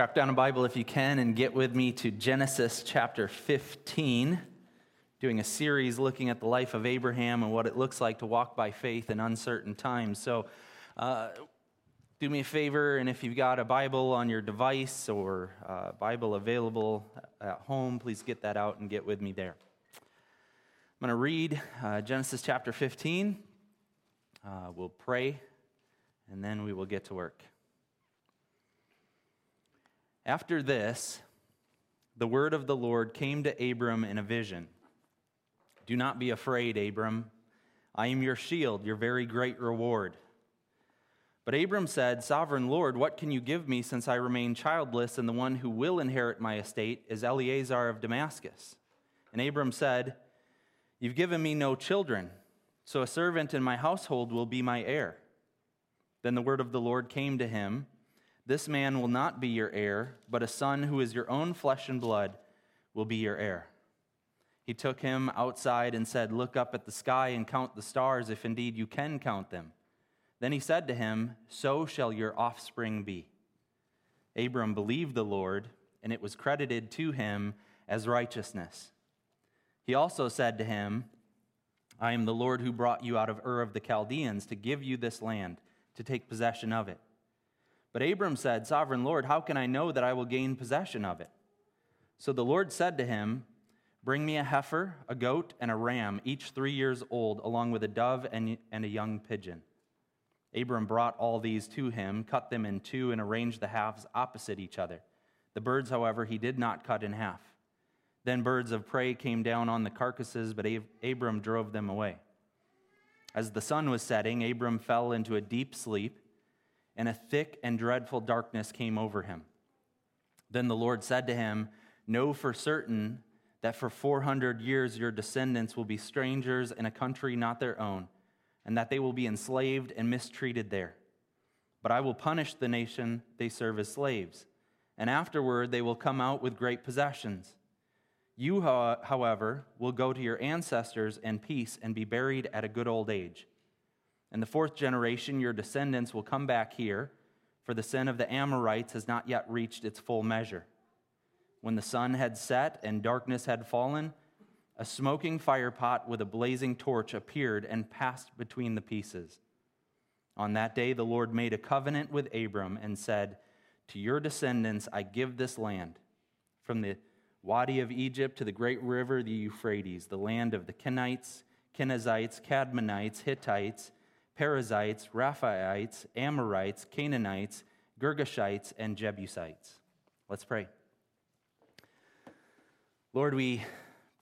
Strap down a Bible if you can and get with me to Genesis chapter 15. Doing a series looking at the life of Abraham and what it looks like to walk by faith in uncertain times. So, uh, do me a favor, and if you've got a Bible on your device or a Bible available at home, please get that out and get with me there. I'm going to read uh, Genesis chapter 15. Uh, we'll pray, and then we will get to work. After this, the word of the Lord came to Abram in a vision Do not be afraid, Abram. I am your shield, your very great reward. But Abram said, Sovereign Lord, what can you give me since I remain childless, and the one who will inherit my estate is Eliezer of Damascus? And Abram said, You've given me no children, so a servant in my household will be my heir. Then the word of the Lord came to him. This man will not be your heir, but a son who is your own flesh and blood will be your heir. He took him outside and said, Look up at the sky and count the stars, if indeed you can count them. Then he said to him, So shall your offspring be. Abram believed the Lord, and it was credited to him as righteousness. He also said to him, I am the Lord who brought you out of Ur of the Chaldeans to give you this land, to take possession of it. But Abram said, Sovereign Lord, how can I know that I will gain possession of it? So the Lord said to him, Bring me a heifer, a goat, and a ram, each three years old, along with a dove and, and a young pigeon. Abram brought all these to him, cut them in two, and arranged the halves opposite each other. The birds, however, he did not cut in half. Then birds of prey came down on the carcasses, but Abram drove them away. As the sun was setting, Abram fell into a deep sleep and a thick and dreadful darkness came over him. Then the Lord said to him, Know for certain that for 400 years your descendants will be strangers in a country not their own, and that they will be enslaved and mistreated there. But I will punish the nation they serve as slaves, and afterward they will come out with great possessions. You, however, will go to your ancestors in peace and be buried at a good old age. In the fourth generation, your descendants will come back here, for the sin of the Amorites has not yet reached its full measure. When the sun had set and darkness had fallen, a smoking firepot with a blazing torch appeared and passed between the pieces. On that day, the Lord made a covenant with Abram and said, To your descendants I give this land, from the Wadi of Egypt to the great river, the Euphrates, the land of the Kenites, Kenizzites, Cadmonites, Hittites, Perizzites, Rephaites, Amorites, Canaanites, Girgashites, and Jebusites. Let's pray. Lord, we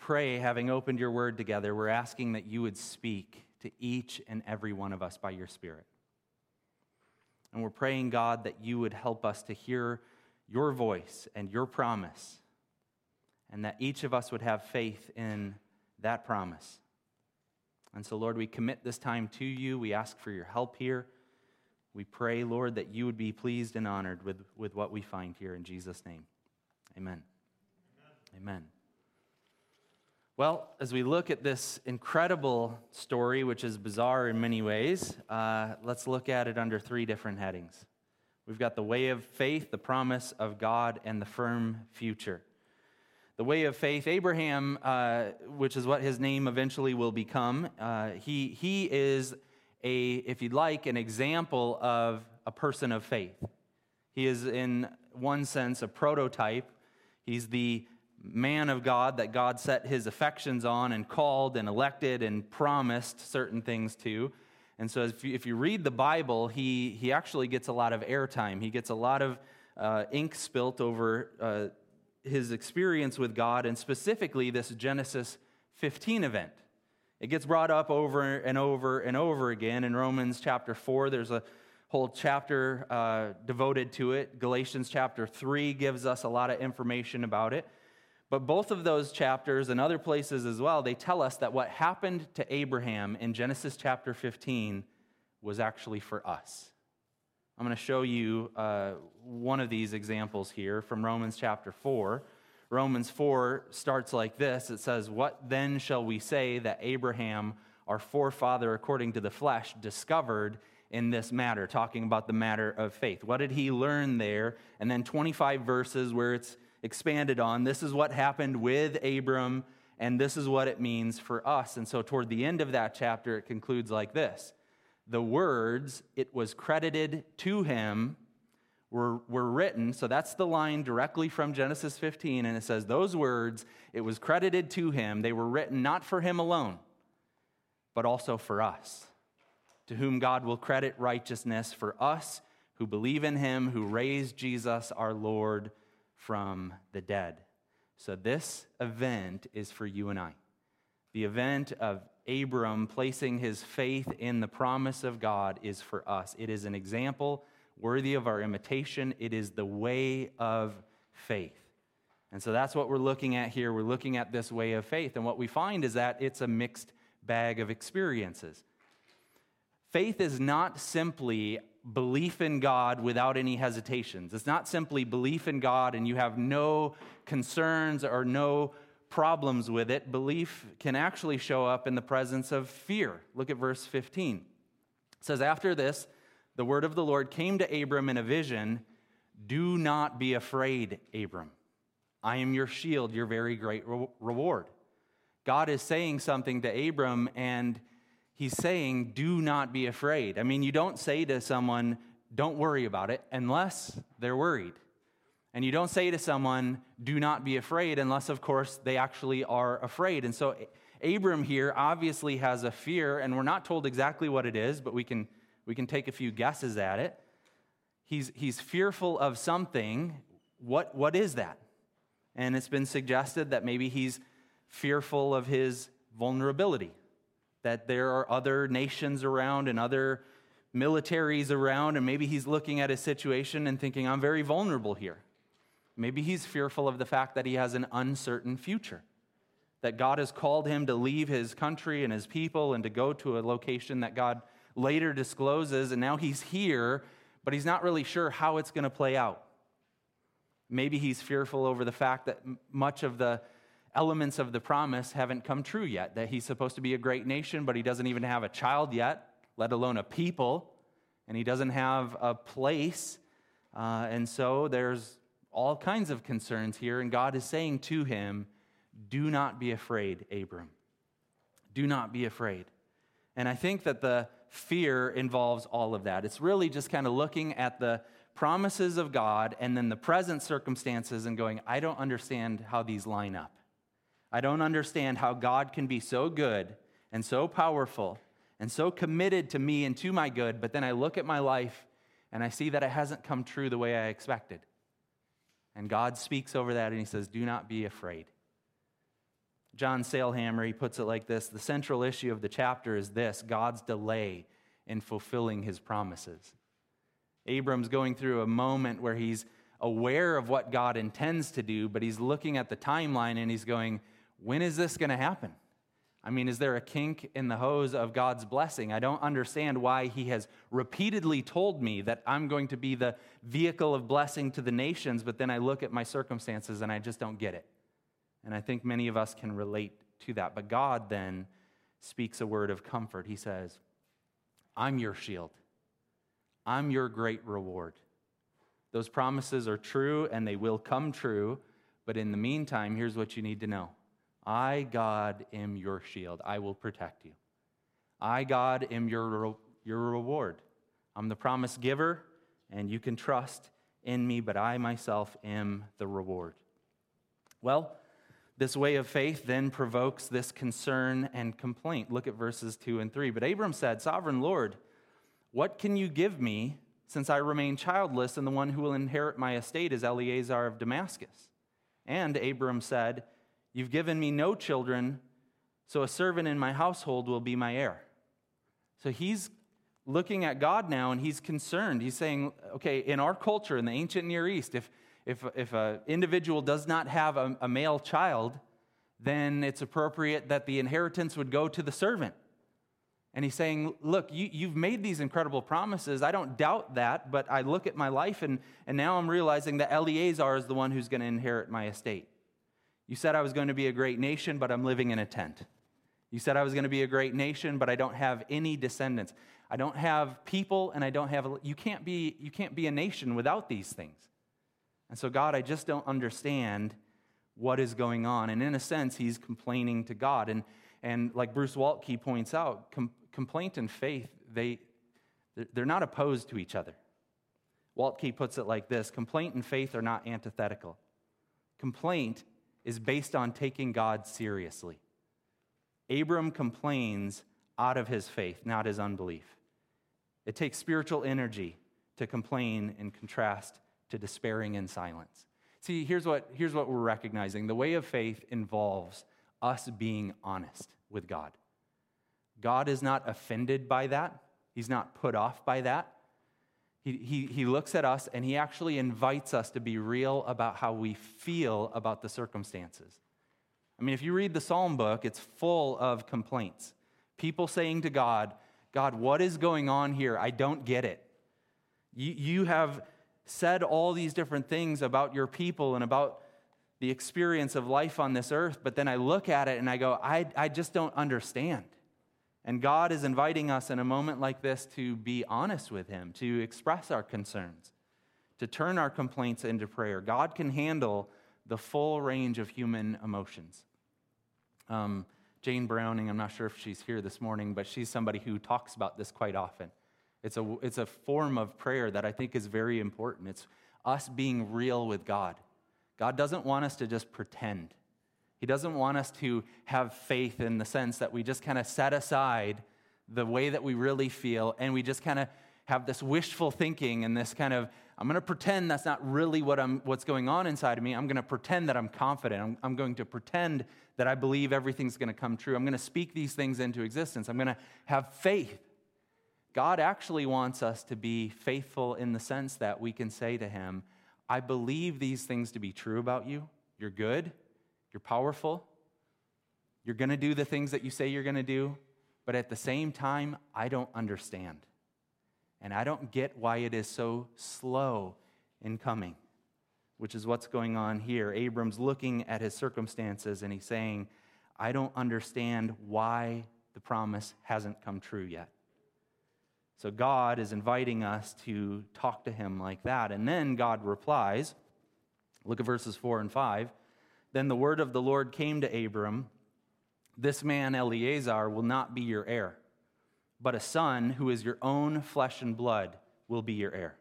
pray, having opened your word together, we're asking that you would speak to each and every one of us by your Spirit. And we're praying, God, that you would help us to hear your voice and your promise, and that each of us would have faith in that promise. And so, Lord, we commit this time to you. We ask for your help here. We pray, Lord, that you would be pleased and honored with, with what we find here in Jesus' name. Amen. Amen. Amen. Well, as we look at this incredible story, which is bizarre in many ways, uh, let's look at it under three different headings. We've got the way of faith, the promise of God, and the firm future the way of faith. Abraham, uh, which is what his name eventually will become, uh, he, he is a, if you'd like, an example of a person of faith. He is, in one sense, a prototype. He's the man of God that God set his affections on and called and elected and promised certain things to. And so, if you, if you read the Bible, he, he actually gets a lot of airtime. He gets a lot of uh, ink spilt over uh, his experience with God, and specifically this Genesis 15 event. It gets brought up over and over and over again in Romans chapter 4. There's a whole chapter uh, devoted to it. Galatians chapter 3 gives us a lot of information about it. But both of those chapters and other places as well, they tell us that what happened to Abraham in Genesis chapter 15 was actually for us. I'm going to show you uh, one of these examples here from Romans chapter 4. Romans 4 starts like this it says, What then shall we say that Abraham, our forefather according to the flesh, discovered in this matter, talking about the matter of faith. What did he learn there? And then 25 verses where it's expanded on. This is what happened with Abram, and this is what it means for us. And so, toward the end of that chapter, it concludes like this The words, it was credited to him, were, were written. So, that's the line directly from Genesis 15. And it says, Those words, it was credited to him. They were written not for him alone, but also for us to whom God will credit righteousness for us who believe in him, who raised Jesus our Lord from the dead. So, this event is for you and I. The event of Abram placing his faith in the promise of God is for us. It is an example worthy of our imitation, it is the way of faith. And so that's what we're looking at here. We're looking at this way of faith. And what we find is that it's a mixed bag of experiences. Faith is not simply belief in God without any hesitations. It's not simply belief in God and you have no concerns or no problems with it. Belief can actually show up in the presence of fear. Look at verse 15. It says, After this, the word of the Lord came to Abram in a vision Do not be afraid, Abram. I am your shield, your very great reward. God is saying something to Abram, and he's saying, do not be afraid. I mean, you don't say to someone, don't worry about it, unless they're worried. And you don't say to someone, do not be afraid, unless, of course, they actually are afraid. And so, Abram here obviously has a fear, and we're not told exactly what it is, but we can, we can take a few guesses at it. He's, he's fearful of something. What, what is that? And it's been suggested that maybe he's fearful of his vulnerability that there are other nations around and other militaries around, and maybe he's looking at his situation and thinking, I'm very vulnerable here. Maybe he's fearful of the fact that he has an uncertain future, that God has called him to leave his country and his people and to go to a location that God later discloses, and now he's here, but he's not really sure how it's going to play out. Maybe he's fearful over the fact that much of the elements of the promise haven't come true yet. That he's supposed to be a great nation, but he doesn't even have a child yet, let alone a people, and he doesn't have a place. Uh, and so there's all kinds of concerns here, and God is saying to him, Do not be afraid, Abram. Do not be afraid. And I think that the fear involves all of that. It's really just kind of looking at the promises of God and then the present circumstances and going, I don't understand how these line up. I don't understand how God can be so good and so powerful and so committed to me and to my good, but then I look at my life and I see that it hasn't come true the way I expected. And God speaks over that and he says, Do not be afraid. John Sailhamer, he puts it like this The central issue of the chapter is this God's delay in fulfilling his promises. Abram's going through a moment where he's aware of what God intends to do, but he's looking at the timeline and he's going, when is this going to happen? I mean, is there a kink in the hose of God's blessing? I don't understand why He has repeatedly told me that I'm going to be the vehicle of blessing to the nations, but then I look at my circumstances and I just don't get it. And I think many of us can relate to that. But God then speaks a word of comfort. He says, I'm your shield, I'm your great reward. Those promises are true and they will come true, but in the meantime, here's what you need to know I, God, am your shield. I will protect you. I, God, am your, your reward. I'm the promise giver, and you can trust in me, but I myself am the reward. Well, this way of faith then provokes this concern and complaint. Look at verses 2 and 3. But Abram said, Sovereign Lord, what can you give me since I remain childless, and the one who will inherit my estate is Eliezer of Damascus? And Abram said, You've given me no children, so a servant in my household will be my heir. So he's looking at God now and he's concerned. He's saying, okay, in our culture, in the ancient Near East, if, if, if an individual does not have a, a male child, then it's appropriate that the inheritance would go to the servant. And he's saying, Look, you, have made these incredible promises. I don't doubt that, but I look at my life and, and now I'm realizing that Eliezer is the one who's going to inherit my estate. You said I was going to be a great nation, but I'm living in a tent. You said I was going to be a great nation, but I don't have any descendants. I don't have people, and I don't have, you can't be, you can't be a nation without these things. And so, God, I just don't understand what is going on. And in a sense, he's complaining to God. And, and like Bruce Waltke points out, com- complaint and faith, they, they're not opposed to each other. Waltke puts it like this complaint and faith are not antithetical. Complaint is based on taking God seriously. Abram complains out of his faith, not his unbelief. It takes spiritual energy to complain in contrast to despairing in silence. See, here's what, here's what we're recognizing the way of faith involves us being honest with God. God is not offended by that, He's not put off by that. He, he, looks at us and he actually invites us to be real about how we feel about the circumstances. I mean, if you read the Psalm book, it's full of complaints. People saying to God, God, what is going on here? I don't get it. You, you have said all these different things about your people and about the experience of life on this earth, but then I look at it and I go, I, I just don't understand. And God is inviting us in a moment like this to be honest with Him, to express our concerns, to turn our complaints into prayer. God can handle the full range of human emotions. Um, Jane Browning, I'm not sure if she's here this morning, but she's somebody who talks about this quite often. It's a, it's a form of prayer that I think is very important. It's us being real with God. God doesn't want us to just pretend. He doesn't want us to have faith in the sense that we just kind of set aside the way that we really feel and we just kind of have this wishful thinking and this kind of i'm going to pretend that's not really what I'm, what's going on inside of me. I'm going to pretend that i'm confident. I'm, I'm going to pretend that i believe everything's going to come true. I'm going to speak these things into existence. I'm going to have faith. God actually wants us to be faithful in the sense that we can say to Him, I believe these things to be true about you. You're good, you're powerful, you're going to do the things that you say you're going to do, but at the same time, I don't understand. And I don't get why it is so slow in coming, which is what's going on here. Abram's looking at his circumstances and he's saying, I don't understand why the promise hasn't come true yet. So God is inviting us to talk to him like that. And then God replies. Look at verses 4 and 5. Then the word of the Lord came to Abram This man, Eliezer, will not be your heir, but a son who is your own flesh and blood will be your heir.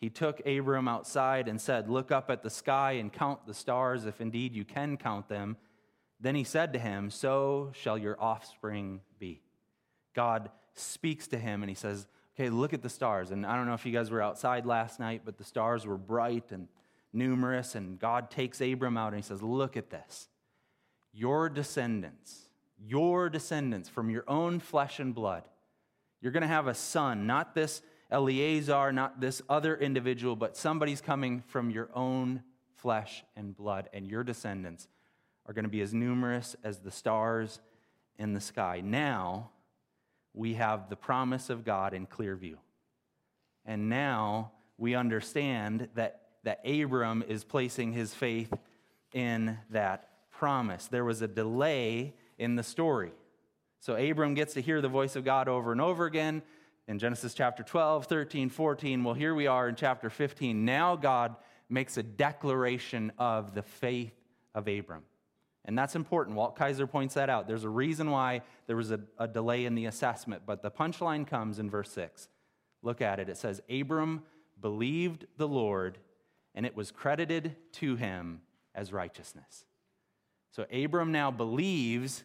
He took Abram outside and said, Look up at the sky and count the stars, if indeed you can count them. Then he said to him, So shall your offspring be. God speaks to him and he says, Okay, look at the stars. And I don't know if you guys were outside last night, but the stars were bright and numerous. And God takes Abram out and he says, Look at this. Your descendants, your descendants from your own flesh and blood, you're going to have a son, not this Eliezer, not this other individual, but somebody's coming from your own flesh and blood. And your descendants are going to be as numerous as the stars in the sky. Now, we have the promise of God in clear view. And now we understand that, that Abram is placing his faith in that promise. There was a delay in the story. So Abram gets to hear the voice of God over and over again in Genesis chapter 12, 13, 14. Well, here we are in chapter 15. Now God makes a declaration of the faith of Abram. And that's important. Walt Kaiser points that out. There's a reason why there was a, a, delay in the assessment, but the punchline comes in verse 6. Look at it. It says, Abram believed the Lord, and it was credited to him as righteousness. So Abram now believes,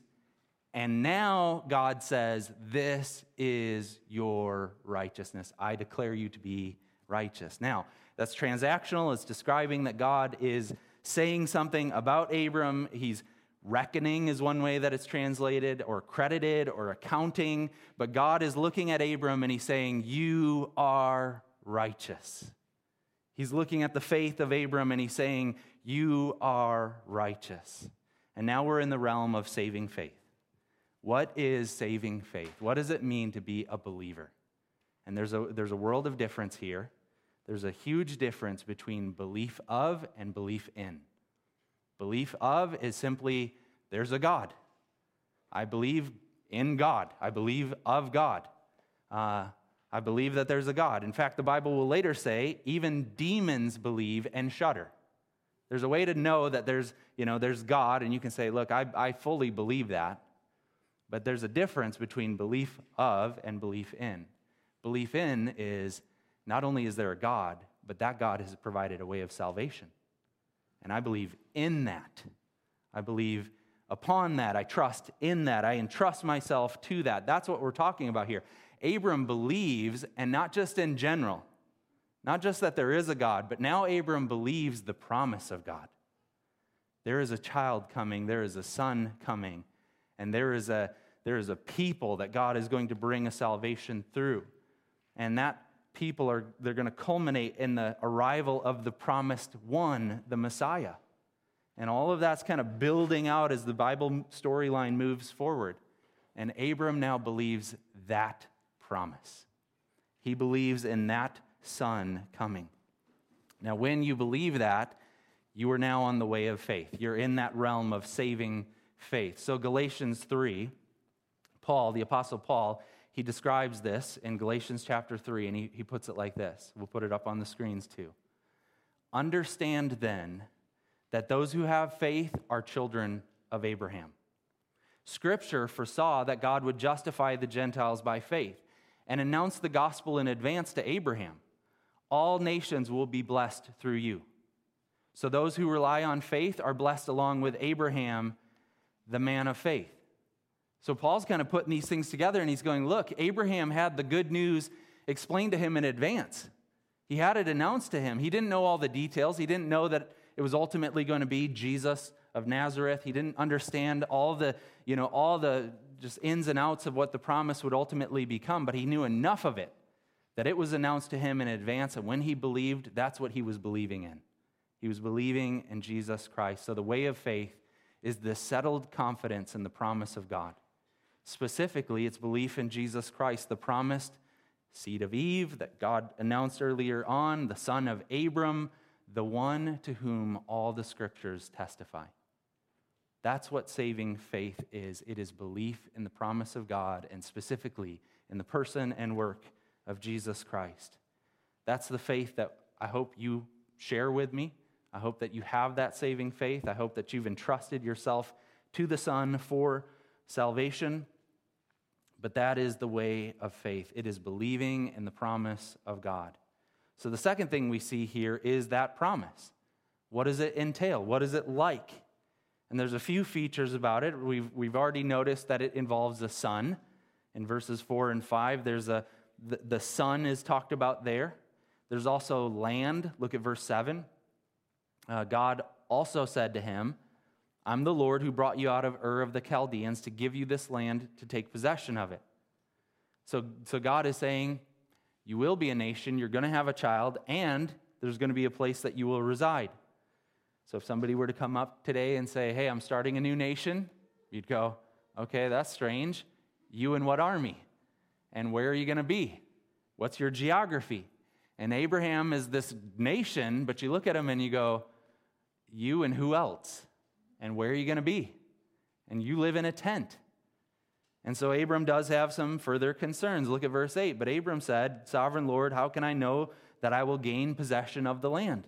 and now God says, This is your righteousness. I declare you to be righteous. Now, that's transactional. It's describing that God is saying something about Abram. He's reckoning, is one way that it's translated, or credited, or accounting. But God is looking at Abram and he's saying, You are righteous. He's looking at the faith of Abram and he's saying, You are righteous. And now we're in the realm of saving faith. What is saving faith? What does it mean to be a believer? And there's a, there's a world of difference here. There's a huge difference between belief of and belief in. Belief of is simply there's a God. I believe in God. I believe of God. Uh, I believe that there's a God. In fact, the Bible will later say even demons believe and shudder. There's a way to know that there's, you know, there's God, and you can say, look, I, I fully believe that. But there's a difference between belief of and belief in. Belief in is not only is there a God, but that God has provided a way of salvation. And I believe in that. I believe upon that. I trust in that. I entrust myself to that. That's what we're talking about here. Abram believes, and not just in general, not just that there is a God, but now Abram believes the promise of God. There is a child coming, there is a son coming, and there is a, there is a people that God is going to bring a salvation through. And that people are they're going to culminate in the arrival of the promised one, the Messiah. And all of that's kind of building out as the Bible storyline moves forward. And Abram now believes that promise. He believes in that son coming. Now, when you believe that, you are now on the way of faith. You're in that realm of saving faith. So, Galatians 3, Paul, the Apostle Paul, he describes this in Galatians chapter 3, and he, he puts it like this. We'll put it up on the screens too. Understand then that those who have faith are children of Abraham. Scripture foresaw that God would justify the Gentiles by faith and announce the gospel in advance to Abraham. All nations will be blessed through you. So those who rely on faith are blessed along with Abraham, the man of faith. So Paul's kind of putting these things together and he's going, Look, Abraham had the good news explained to him in advance. He had it announced to him. He didn't know all the details. He didn't know that it was ultimately going to be Jesus of Nazareth. He didn't understand all the, you know, all the just ins and outs of what the promise would ultimately become, but he knew enough of it that it was announced to him in advance. And when he believed, that's what he was believing in. He was believing in Jesus Christ. So the way of faith is the settled confidence in the promise of God. Specifically, it's belief in Jesus Christ, the promised seed of Eve that God announced earlier on, the son of Abram, the one to whom all the scriptures testify. That's what saving faith is it is belief in the promise of God and specifically in the person and work of Jesus Christ. That's the faith that I hope you share with me. I hope that you have that saving faith. I hope that you've entrusted yourself to the Son for salvation. But that is the way of faith. It is believing in the promise of God. So the second thing we see here is that promise. What does it entail? What is it like? And there's a few features about it. We've, we've already noticed that it involves the son. In verses 4 and 5, there's a, the, the son is talked about there. There's also land. Look at verse 7. Uh, God also said to him, I'm the Lord who brought you out of Ur of the Chaldeans to give you this land to take possession of it. So, so God is saying, You will be a nation, you're going to have a child, and there's going to be a place that you will reside. So if somebody were to come up today and say, Hey, I'm starting a new nation, you'd go, Okay, that's strange. You and what army? And where are you going to be? What's your geography? And Abraham is this nation, but you look at him and you go, You and who else? And where are you going to be? And you live in a tent. And so Abram does have some further concerns. Look at verse 8. But Abram said, Sovereign Lord, how can I know that I will gain possession of the land?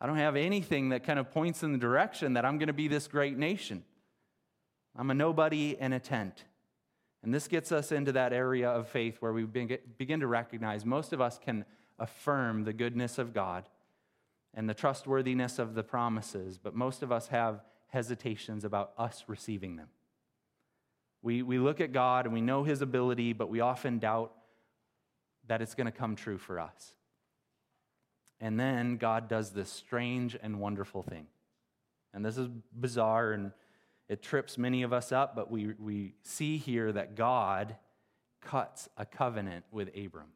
I don't have anything that kind of points in the direction that I'm going to be this great nation. I'm a nobody in a tent. And this gets us into that area of faith where we begin to recognize most of us can affirm the goodness of God and the trustworthiness of the promises, but most of us have hesitations about us receiving them. We, we look at God and we know His ability, but we often doubt that it's going to come true for us. And then God does this strange and wonderful thing. And this is bizarre and it trips many of us up, but we, we see here that God cuts a covenant with Abram.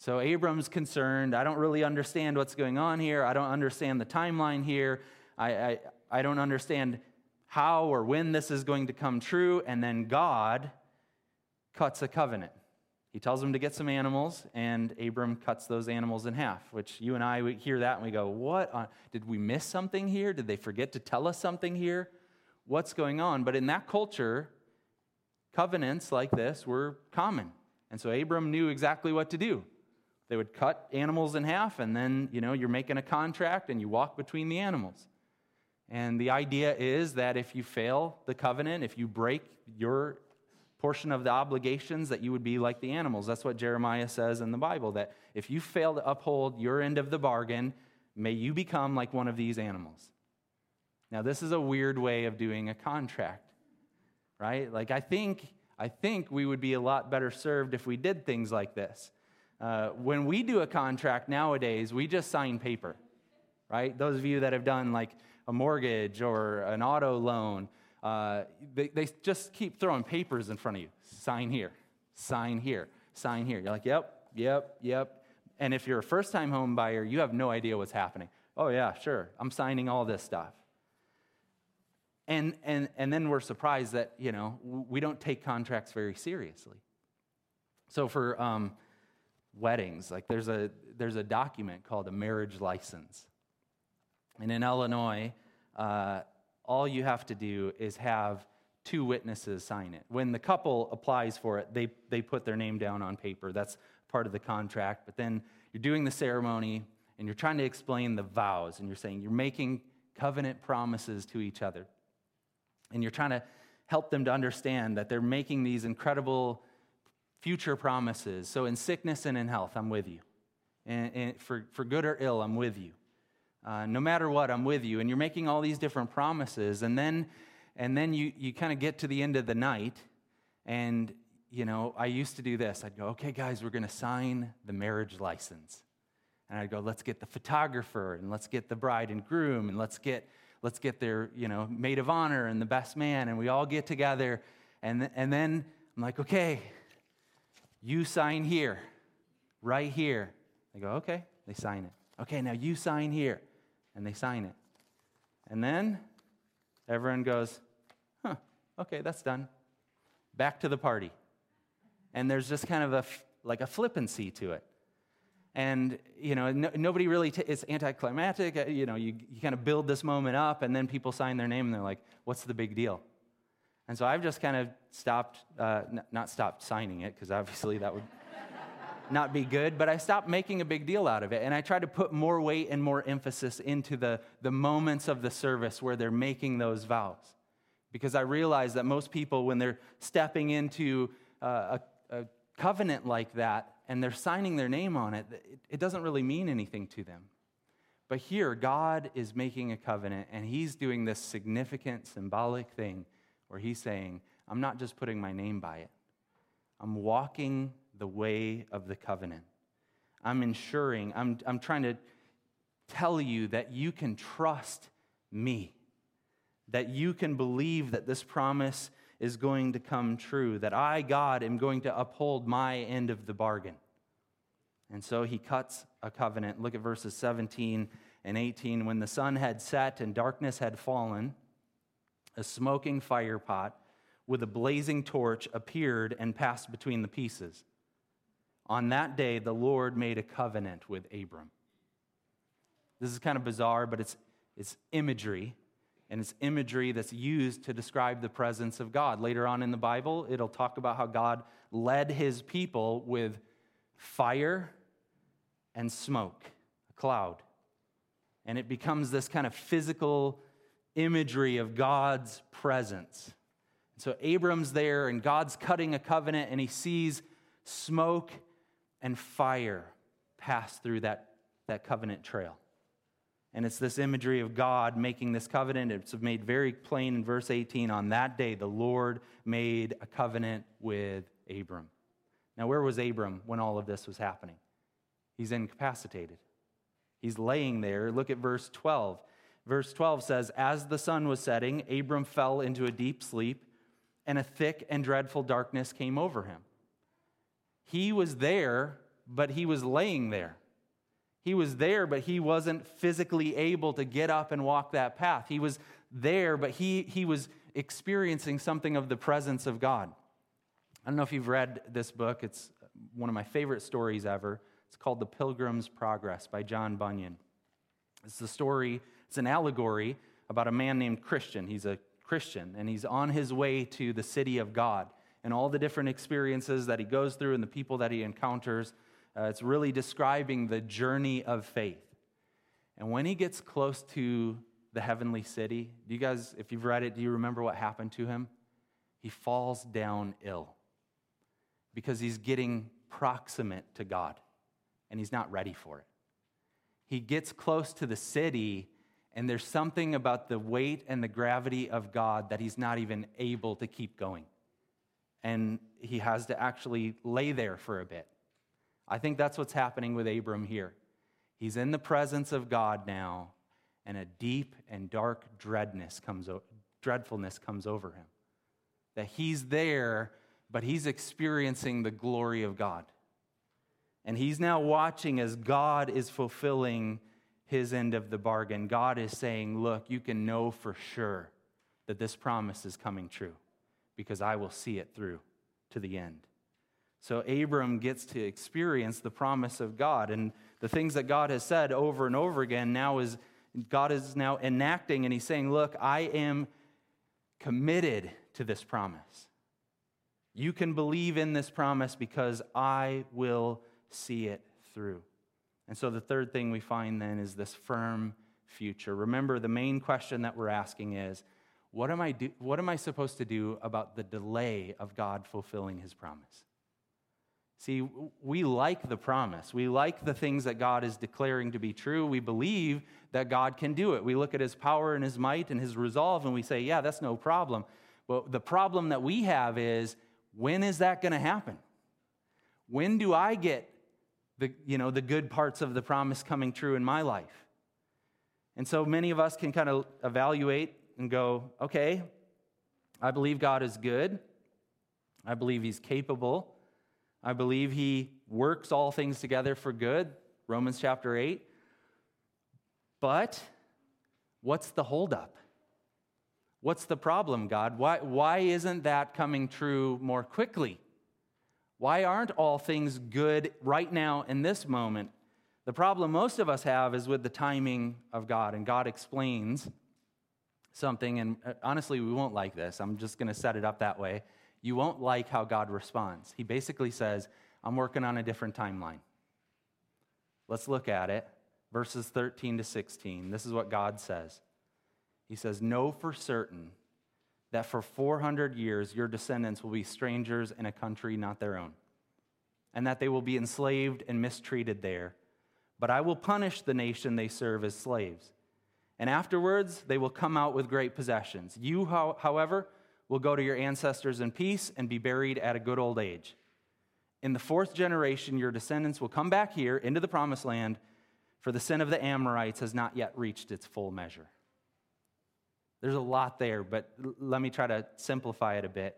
So Abram's concerned. I don't really understand what's going on here. I don't understand the timeline here. I, I, I don't understand how or when this is going to come true. And then God cuts a covenant. He tells him to get some animals, and Abram cuts those animals in half, which you and I we hear that and we go, What? Did we miss something here? Did they forget to tell us something here? What's going on? But in that culture, covenants like this were common. And so Abram knew exactly what to do. They would cut animals in half, and then, you know, you're making a contract and you walk between the animals. And the idea is that if you fail the covenant, if you break your portion of the obligations, that you would be like the animals. That's what Jeremiah says in the Bible, that if you fail to uphold your end of the bargain, may you become like one of these animals. Now, this is a weird way of doing a contract, right? Like, I think, I think we would be a lot better served if we did things like this. Uh, when we do a contract nowadays, we just sign paper, right? Those of you that have done like a mortgage or an auto loan, uh, they, they just keep throwing papers in front of you. Sign here, sign here, sign here. You're like, yep, yep, yep. And if you're a first time home buyer, you have no idea what's happening. Oh, yeah, sure. I'm signing all this stuff. And, and, and then we're surprised that, you know, we don't take contracts very seriously. So for um, weddings, like there's a, there's a document called a marriage license. And in Illinois, uh, all you have to do is have two witnesses sign it. When the couple applies for it, they, they put their name down on paper. That's part of the contract. But then you're doing the ceremony and you're trying to explain the vows and you're saying you're making covenant promises to each other. And you're trying to help them to understand that they're making these incredible future promises. So in sickness and in health, I'm with you. And, and for, for good or ill, I'm with you. Uh, no matter what, I'm with you. And you're making all these different promises. And then, and then you, you kind of get to the end of the night. And, you know, I used to do this. I'd go, okay, guys, we're going to sign the marriage license. And I'd go, let's get the photographer and let's get the bride and groom and let's get, let's get their, you know, maid of honor and the best man. And we all get together. And, and then I'm like, okay, you sign here, right here. They go, okay. They sign it. Okay, now you sign here and they sign it. And then everyone goes, huh, okay, that's done. Back to the party. And there's just kind of a, like a flippancy to it. And, you know, no, nobody really, t- it's anticlimactic. Uh, you know, you, you kind of build this moment up, and then people sign their name, and they're like, what's the big deal? And so I've just kind of stopped, uh, n- not stopped signing it, because obviously that would not be good, but I stopped making a big deal out of it. And I tried to put more weight and more emphasis into the, the moments of the service where they're making those vows. Because I realized that most people, when they're stepping into uh, a, a, covenant like that and they're signing their name on it, it, it doesn't really mean anything to them. But here, God is making a covenant and He's doing this significant, symbolic thing where He's saying, I'm not just putting my name by it, I'm walking the way of the covenant. I'm ensuring, I'm, I'm trying to tell you that you can trust me, that you can believe that this promise is going to come true, that I, God, am going to uphold my end of the bargain. And so he cuts a covenant. Look at verses 17 and 18. When the sun had set and darkness had fallen, a smoking fire pot with a blazing torch appeared and passed between the pieces. On that day, the Lord made a covenant with Abram. This is kind of bizarre, but it's, it's imagery, and it's imagery that's used to describe the presence of God. Later on in the Bible, it'll talk about how God led his people with fire and smoke, a cloud. And it becomes this kind of physical imagery of God's presence. So Abram's there, and God's cutting a covenant, and he sees smoke and fire pass through that, that covenant trail. And it's this imagery of God making this covenant. It's made very plain in verse 18. On that day, the Lord made a covenant with Abram. Now, where was Abram when all of this was happening? He's incapacitated. He's laying there. Look at verse 12. Verse 12 says, As the sun was setting, Abram fell into a deep sleep, and a thick and dreadful darkness came over him. He was there, but he was laying there. He was there, but he wasn't physically able to get up and walk that path. He was there, but he, he was experiencing something of the presence of God. I don't know if you've read this book, it's one of my favorite stories ever. It's called The Pilgrim's Progress by John Bunyan. It's the story, it's an allegory about a man named Christian. He's a Christian, and he's on his way to the city of God. And all the different experiences that he goes through and the people that he encounters. Uh, it's really describing the journey of faith. And when he gets close to the heavenly city, do you guys, if you've read it, do you remember what happened to him? He falls down ill because he's getting proximate to God and he's not ready for it. He gets close to the city, and there's something about the weight and the gravity of God that he's not even able to keep going. And he has to actually lay there for a bit. I think that's what's happening with Abram here. He's in the presence of God now, and a deep and dark dreadness comes, dreadfulness comes over him. That he's there, but he's experiencing the glory of God. And he's now watching as God is fulfilling his end of the bargain. God is saying, Look, you can know for sure that this promise is coming true because I will see it through to the end. So Abram gets to experience the promise of God. And the things that God has said over and over again now is God is now enacting and he's saying, Look, I am committed to this promise. You can believe in this promise because I will see it through. And so the third thing we find then is this firm future. Remember, the main question that we're asking is what am I, do, what am I supposed to do about the delay of God fulfilling his promise? See, we like the promise. We like the things that God is declaring to be true. We believe that God can do it. We look at his power and his might and his resolve and we say, yeah, that's no problem. But the problem that we have is when is that going to happen? When do I get the, you know, the good parts of the promise coming true in my life. And so many of us can kind of evaluate and go, okay, I believe God is good. I believe He's capable. I believe He works all things together for good, Romans chapter 8. But what's the holdup? What's the problem, God? Why, why isn't that coming true more quickly? Why aren't all things good right now in this moment? The problem most of us have is with the timing of God, and God explains something, and uh, honestly, we won't like this. I'm just going to set it up that way. You won't like how God responds. He basically says, I'm working on a different timeline. Let's look at it. Verses 13 to 16. This is what God says He says, Know for certain that for 400 years your descendants will be strangers in a country not their own, and that they will be enslaved and mistreated there. But I will punish the nation they serve as slaves. And afterwards, they will come out with great possessions. You, however, will go to your ancestors in peace and be buried at a good old age. In the fourth generation, your descendants will come back here into the promised land, for the sin of the Amorites has not yet reached its full measure. There's a lot there, but let me try to simplify it a bit.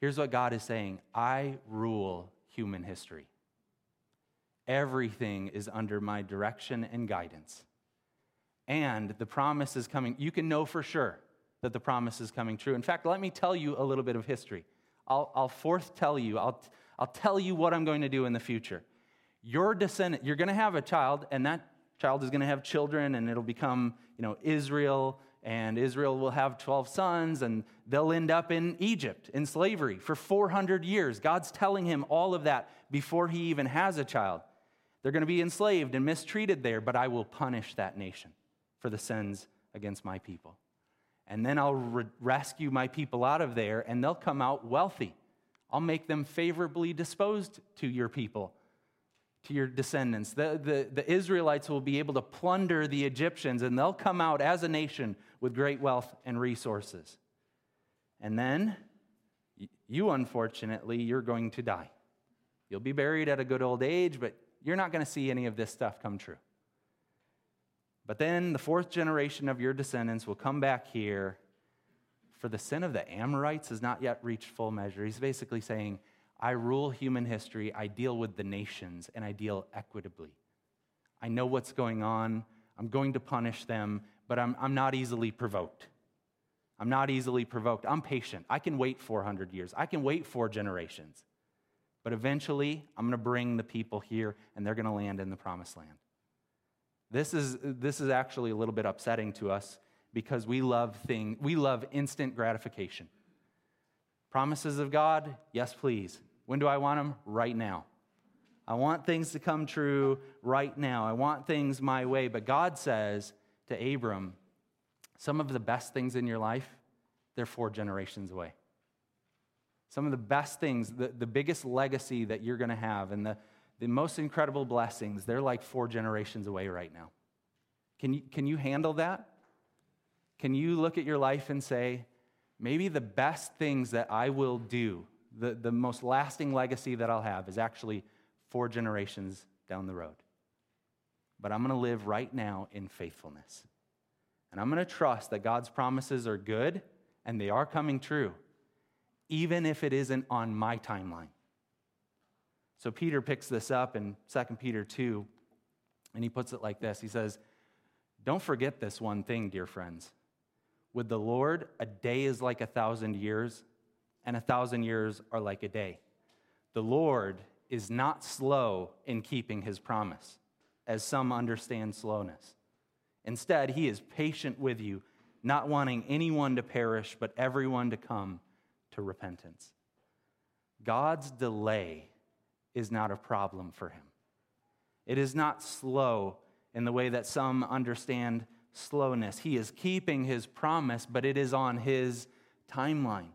Here's what God is saying I rule human history. Everything is under my direction and guidance. And the promise is coming. You can know for sure that the promise is coming true. In fact, let me tell you a little bit of history. I'll, I'll forth tell you, I'll, I'll tell you what I'm going to do in the future. Your descendant, you're going to have a child, and that child is going to have children, and it'll become, you know, Israel and Israel will have 12 sons, and they'll end up in Egypt in slavery for 400 years. God's telling him all of that before he even has a child. They're going to be enslaved and mistreated there, but I will punish that nation for the sins against my people. And then I'll re- rescue my people out of there, and they'll come out wealthy. I'll make them favorably disposed to your people to your descendants. The, the, the Israelites will be able to plunder the Egyptians, and they'll come out as a nation with great wealth and resources. And then, you unfortunately, you're going to die. You'll be buried at a good old age, but you're not going to see any of this stuff come true. But then the fourth generation of your descendants will come back here, for the sin of the Amorites has not yet reached full measure. He's basically saying, I rule human history, I deal with the nations, and I deal equitably. I know what's going on. I'm going to punish them, but I'm, I'm not easily provoked. I'm not easily provoked. I'm patient. I can wait 400 years, I can wait four generations. But eventually, I'm going to bring the people here, and they're going to land in the promised land. This is, this is actually a little bit upsetting to us because we love thing, we love instant gratification. Promises of God? Yes, please. When do I want them? Right now. I want things to come true right now. I want things my way. But God says to Abram, some of the best things in your life, they're four generations away. Some of the best things, the, the biggest legacy that you're going to have, and the, the most incredible blessings, they're like four generations away right now. Can you, can you handle that? Can you look at your life and say, maybe the best things that I will do, the, the most lasting legacy that I'll have, is actually four generations down the road? But I'm going to live right now in faithfulness. And I'm going to trust that God's promises are good and they are coming true, even if it isn't on my timeline. So Peter picks this up in 2 Peter 2, and he puts it like this He says, Don't forget this one thing, dear friends. With the Lord, a day is like a thousand years, and a thousand years are like a day. The Lord is not slow in keeping his promise, as some understand slowness. Instead, he is patient with you, not wanting anyone to perish, but everyone to come to repentance. God's delay is not a problem for him. It is not slow in the way that some understand slowness. He is keeping his promise, but it is on his timeline.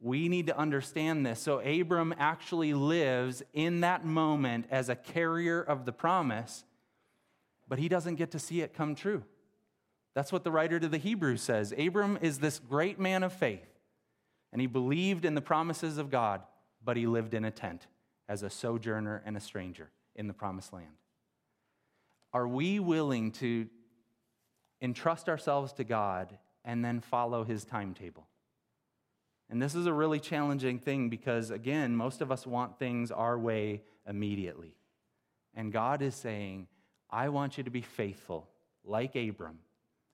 We need to understand this. So, Abram actually lives in that moment as a carrier of the promise, but he doesn't get to see it come true. That's what the writer to the Hebrews says. Abram is this great man of faith, and he believed in the promises of God, but he lived in a tent as a sojourner and a stranger in the promised land. Are we willing to entrust ourselves to God and then follow his timetable? And this is a really challenging thing because, again, most of us want things our way immediately. And God is saying, I want you to be faithful like Abram.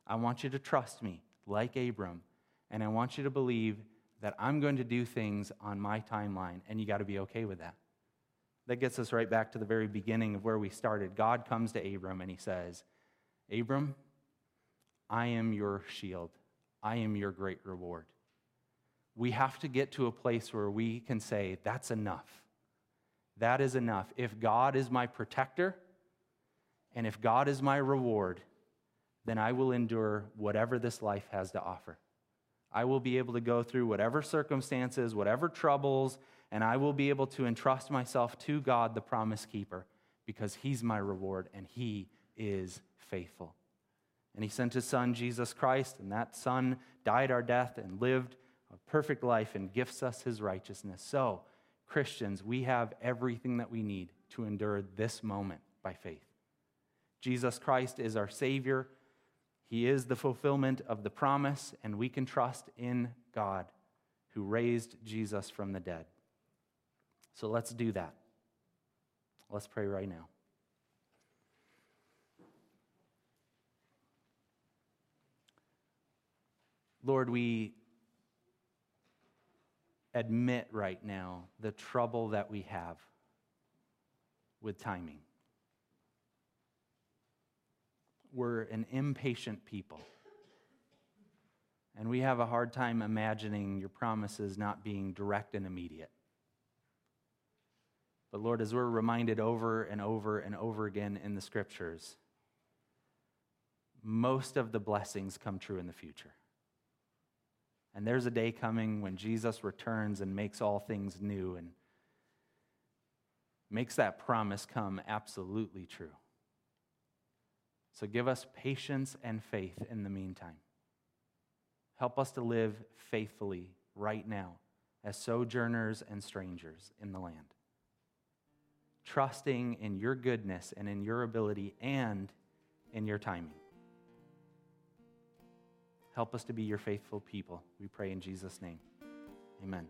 I want you to trust me like Abram. And I want you to believe that I'm going to do things on my timeline, and you got to be okay with that. That gets us right back to the very beginning of where we started. God comes to Abram and he says, Abram, I am your shield, I am your great reward. We have to get to a place where we can say, That's enough. That is enough. If God is my protector and if God is my reward, then I will endure whatever this life has to offer. I will be able to go through whatever circumstances, whatever troubles, and I will be able to entrust myself to God, the promise keeper, because He's my reward and He is faithful. And He sent His Son, Jesus Christ, and that Son died our death and lived a perfect life and gifts us His righteousness. So, Christians, we have everything that we need to endure this moment by faith. Jesus Christ is our Savior. He is the fulfillment of the promise, and we can trust in God who raised Jesus from the dead. So let's do that. Let's pray right now. Lord, we admit right now the trouble that we have with timing. We're an impatient people. And we have a hard time imagining your promises not being direct and immediate. But Lord, as we're reminded over and over and over again in the scriptures, most of the blessings come true in the future. And there's a day coming when Jesus returns and makes all things new and makes that promise come absolutely true. So give us patience and faith in the meantime. Help us to live faithfully right now as sojourners and strangers in the land trusting in your goodness and in your ability and in your timing. Help us to be your faithful people. We pray in Jesus' name. Amen.